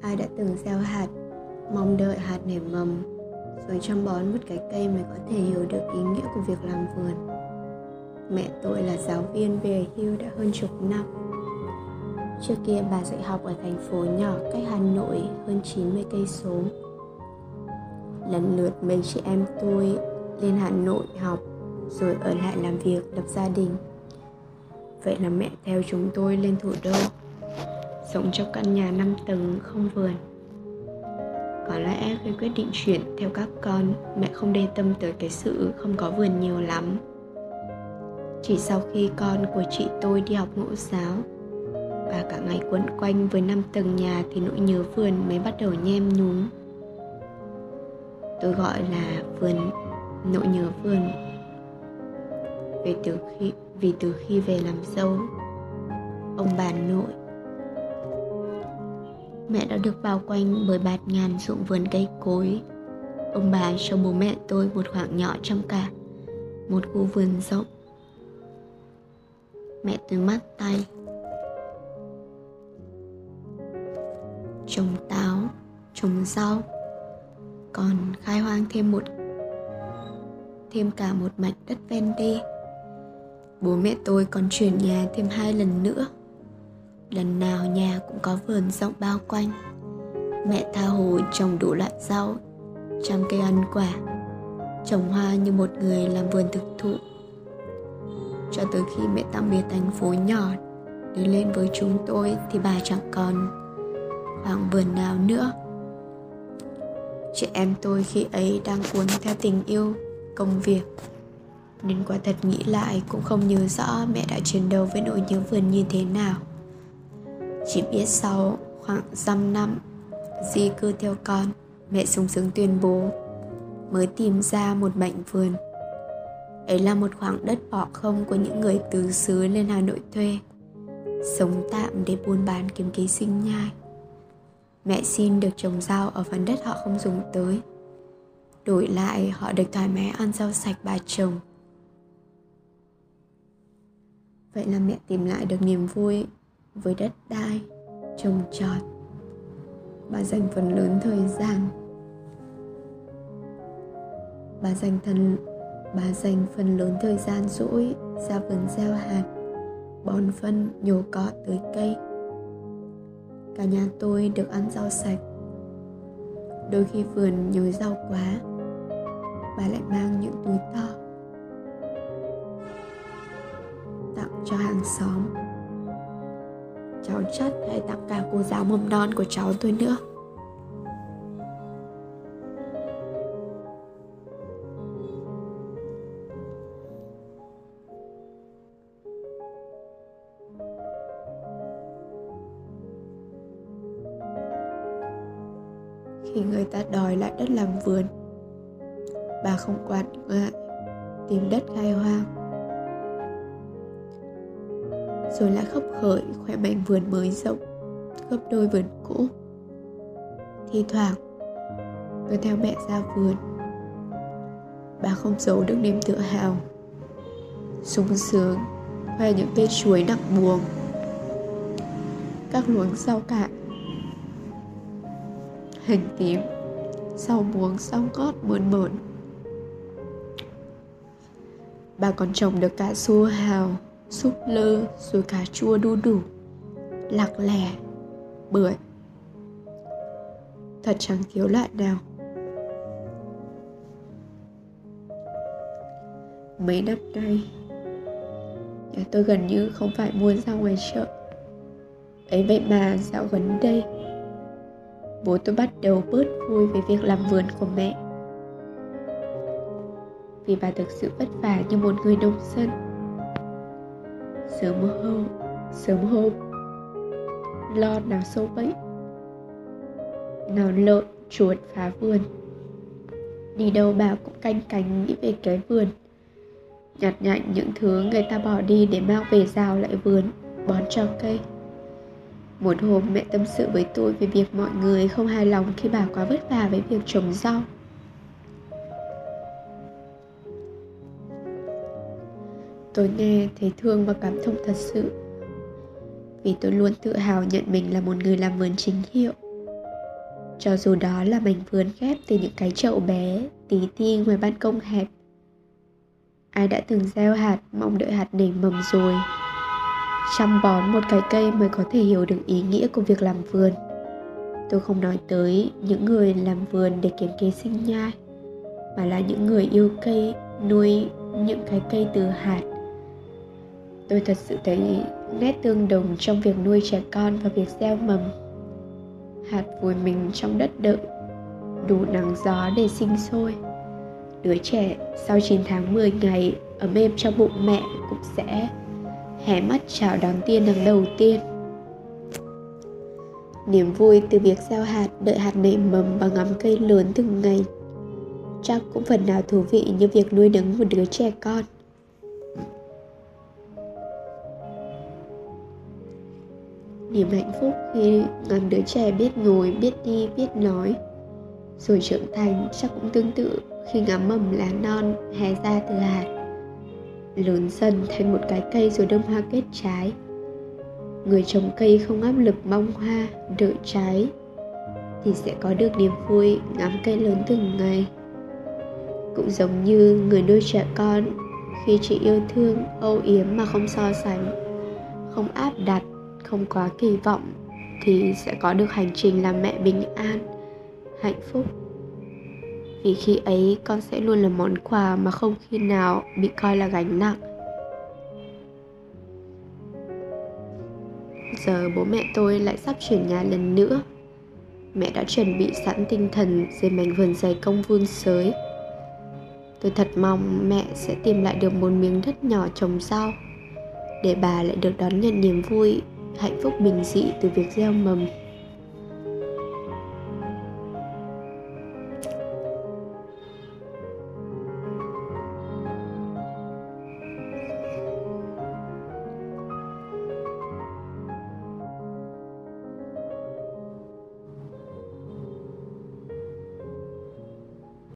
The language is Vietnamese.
ai đã từng gieo hạt, mong đợi hạt nảy mầm, rồi chăm bón một cái cây mới có thể hiểu được ý nghĩa của việc làm vườn. Mẹ tôi là giáo viên về hưu đã hơn chục năm. Trước kia bà dạy học ở thành phố nhỏ cách hà nội hơn 90 cây số. Lần lượt mấy chị em tôi lên hà nội học, rồi ở lại làm việc, lập gia đình. Vậy là mẹ theo chúng tôi lên thủ đô sống trong căn nhà 5 tầng không vườn. Có lẽ khi quyết định chuyển theo các con, mẹ không để tâm tới cái sự không có vườn nhiều lắm. Chỉ sau khi con của chị tôi đi học mẫu giáo, và cả ngày quấn quanh với năm tầng nhà thì nỗi nhớ vườn mới bắt đầu nhem nhúm. Tôi gọi là vườn, nỗi nhớ vườn. Vì từ khi, vì từ khi về làm dâu, ông bà nội mẹ đã được bao quanh bởi bạt ngàn ruộng vườn cây cối. Ông bà cho bố mẹ tôi một khoảng nhỏ trong cả, một khu vườn rộng. Mẹ tôi mắt tay. Trồng táo, trồng rau, còn khai hoang thêm một, thêm cả một mảnh đất ven đê. Bố mẹ tôi còn chuyển nhà thêm hai lần nữa lần nào nhà cũng có vườn rộng bao quanh. Mẹ tha hồ trồng đủ loại rau chăm cây ăn quả, trồng hoa như một người làm vườn thực thụ. Cho tới khi mẹ tạm biệt thành phố nhỏ đi lên với chúng tôi thì bà chẳng còn khoảng vườn nào nữa. Chị em tôi khi ấy đang cuốn theo tình yêu, công việc. Nên quả thật nghĩ lại cũng không nhớ rõ mẹ đã chiến đấu với nỗi nhớ vườn như thế nào chỉ biết sau khoảng dăm năm, di cư theo con, mẹ sung sướng tuyên bố, mới tìm ra một mảnh vườn. Ấy là một khoảng đất bỏ không của những người từ xứ lên hà nội thuê, sống tạm để buôn bán kiếm kế sinh nhai. Mẹ xin được trồng rau ở phần đất họ không dùng tới. Đổi lại, họ được thoải mái ăn rau sạch bà chồng. Vậy là mẹ tìm lại được niềm vui với đất đai, trồng trọt bà dành phần lớn thời gian. Bà dành thần, bà dành phần lớn thời gian rỗi ra vườn gieo hạt, bón phân, nhổ cỏ tưới cây. Cả nhà tôi được ăn rau sạch. Đôi khi vườn nhồi rau quá, bà lại mang những túi to tặng cho hàng xóm cháu chất hay tặng cả cô giáo mầm non của cháu tôi nữa. Khi người ta đòi lại đất làm vườn, bà không quản ngại tìm đất khai hoang rồi lại khóc khởi khỏe mạnh vườn mới rộng, gấp đôi vườn cũ. Thi thoảng, tôi theo mẹ ra vườn. Bà không giấu được niềm tự hào. Sung sướng, khoe những cây chuối nặng buồn các luống rau cải hành tím sau muống sau ngót mượn mượn bà còn trồng được cả su hào súp lơ rồi cà chua đu đủ lạc lẻ, bưởi. Thật chẳng thiếu loại nào. Mấy năm nay, nhà tôi gần như không phải mua rau ngoài chợ. Ấy vậy mà dạo gần đây, bố tôi bắt đầu bớt vui về việc làm vườn của mẹ. Vì bà thực sự vất vả như một người nông dân sớm hôm sớm hôm. Lo nào sâu bẫy. Nào lợn chuột phá vườn. Đi đâu bà cũng canh cánh nghĩ về cái vườn. Nhặt nhạnh những thứ người ta bỏ đi để mang về rào lại vườn, bón cho cây. Một hôm mẹ tâm sự với tôi về việc mọi người không hài lòng khi bà quá vất vả với việc trồng rau. Tôi nghe thấy thương và cảm thông thật sự. Vì tôi luôn tự hào nhận mình là một người làm vườn chính hiệu. Cho dù đó là mảnh vườn ghép từ những cái chậu bé, tí ti ngoài ban công hẹp, ai đã từng gieo hạt, mong đợi hạt nảy mầm rồi. Chăm bón một cái cây mới có thể hiểu được ý nghĩa của việc làm vườn. Tôi không nói tới những người làm vườn để kiếm kế sinh nhai, mà là những người yêu cây, nuôi những cái cây từ hạt tôi thật sự thấy nét tương đồng trong việc nuôi trẻ con và việc gieo mầm. Hạt vùi mình trong đất đợi, đủ nắng gió để sinh sôi. Đứa trẻ sau 9 tháng 10 ngày ấm êm trong bụng mẹ cũng sẽ hé mắt chào đón tiên nắng đầu tiên. Niềm vui từ việc gieo hạt, đợi hạt nảy mầm và ngắm cây lớn từng ngày. Chắc cũng phần nào thú vị như việc nuôi nấng một đứa trẻ con. Niềm hạnh phúc khi ngắm đứa trẻ biết ngồi, biết đi, biết nói. Rồi trưởng thành chắc cũng tương tự khi ngắm mầm lá non hé ra từ hạt lớn dần thành một cái cây rồi đâm hoa kết trái. Người trồng cây không áp lực mong hoa, đợi trái thì sẽ có được niềm vui ngắm cây lớn từng ngày. Cũng giống như người nuôi trẻ con, khi chỉ yêu thương, âu yếm mà không so sánh, không áp đặt không quá kỳ vọng thì sẽ có được hành trình làm mẹ bình an, hạnh phúc. Vì khi ấy con sẽ luôn là món quà mà không khi nào bị coi là gánh nặng. Giờ bố mẹ tôi lại sắp chuyển nhà lần nữa. Mẹ đã chuẩn bị sẵn tinh thần dưới mảnh vườn dày công vun sới. Tôi thật mong mẹ sẽ tìm lại được một miếng đất nhỏ trồng rau để bà lại được đón nhận niềm vui hạnh phúc bình dị từ việc gieo mầm.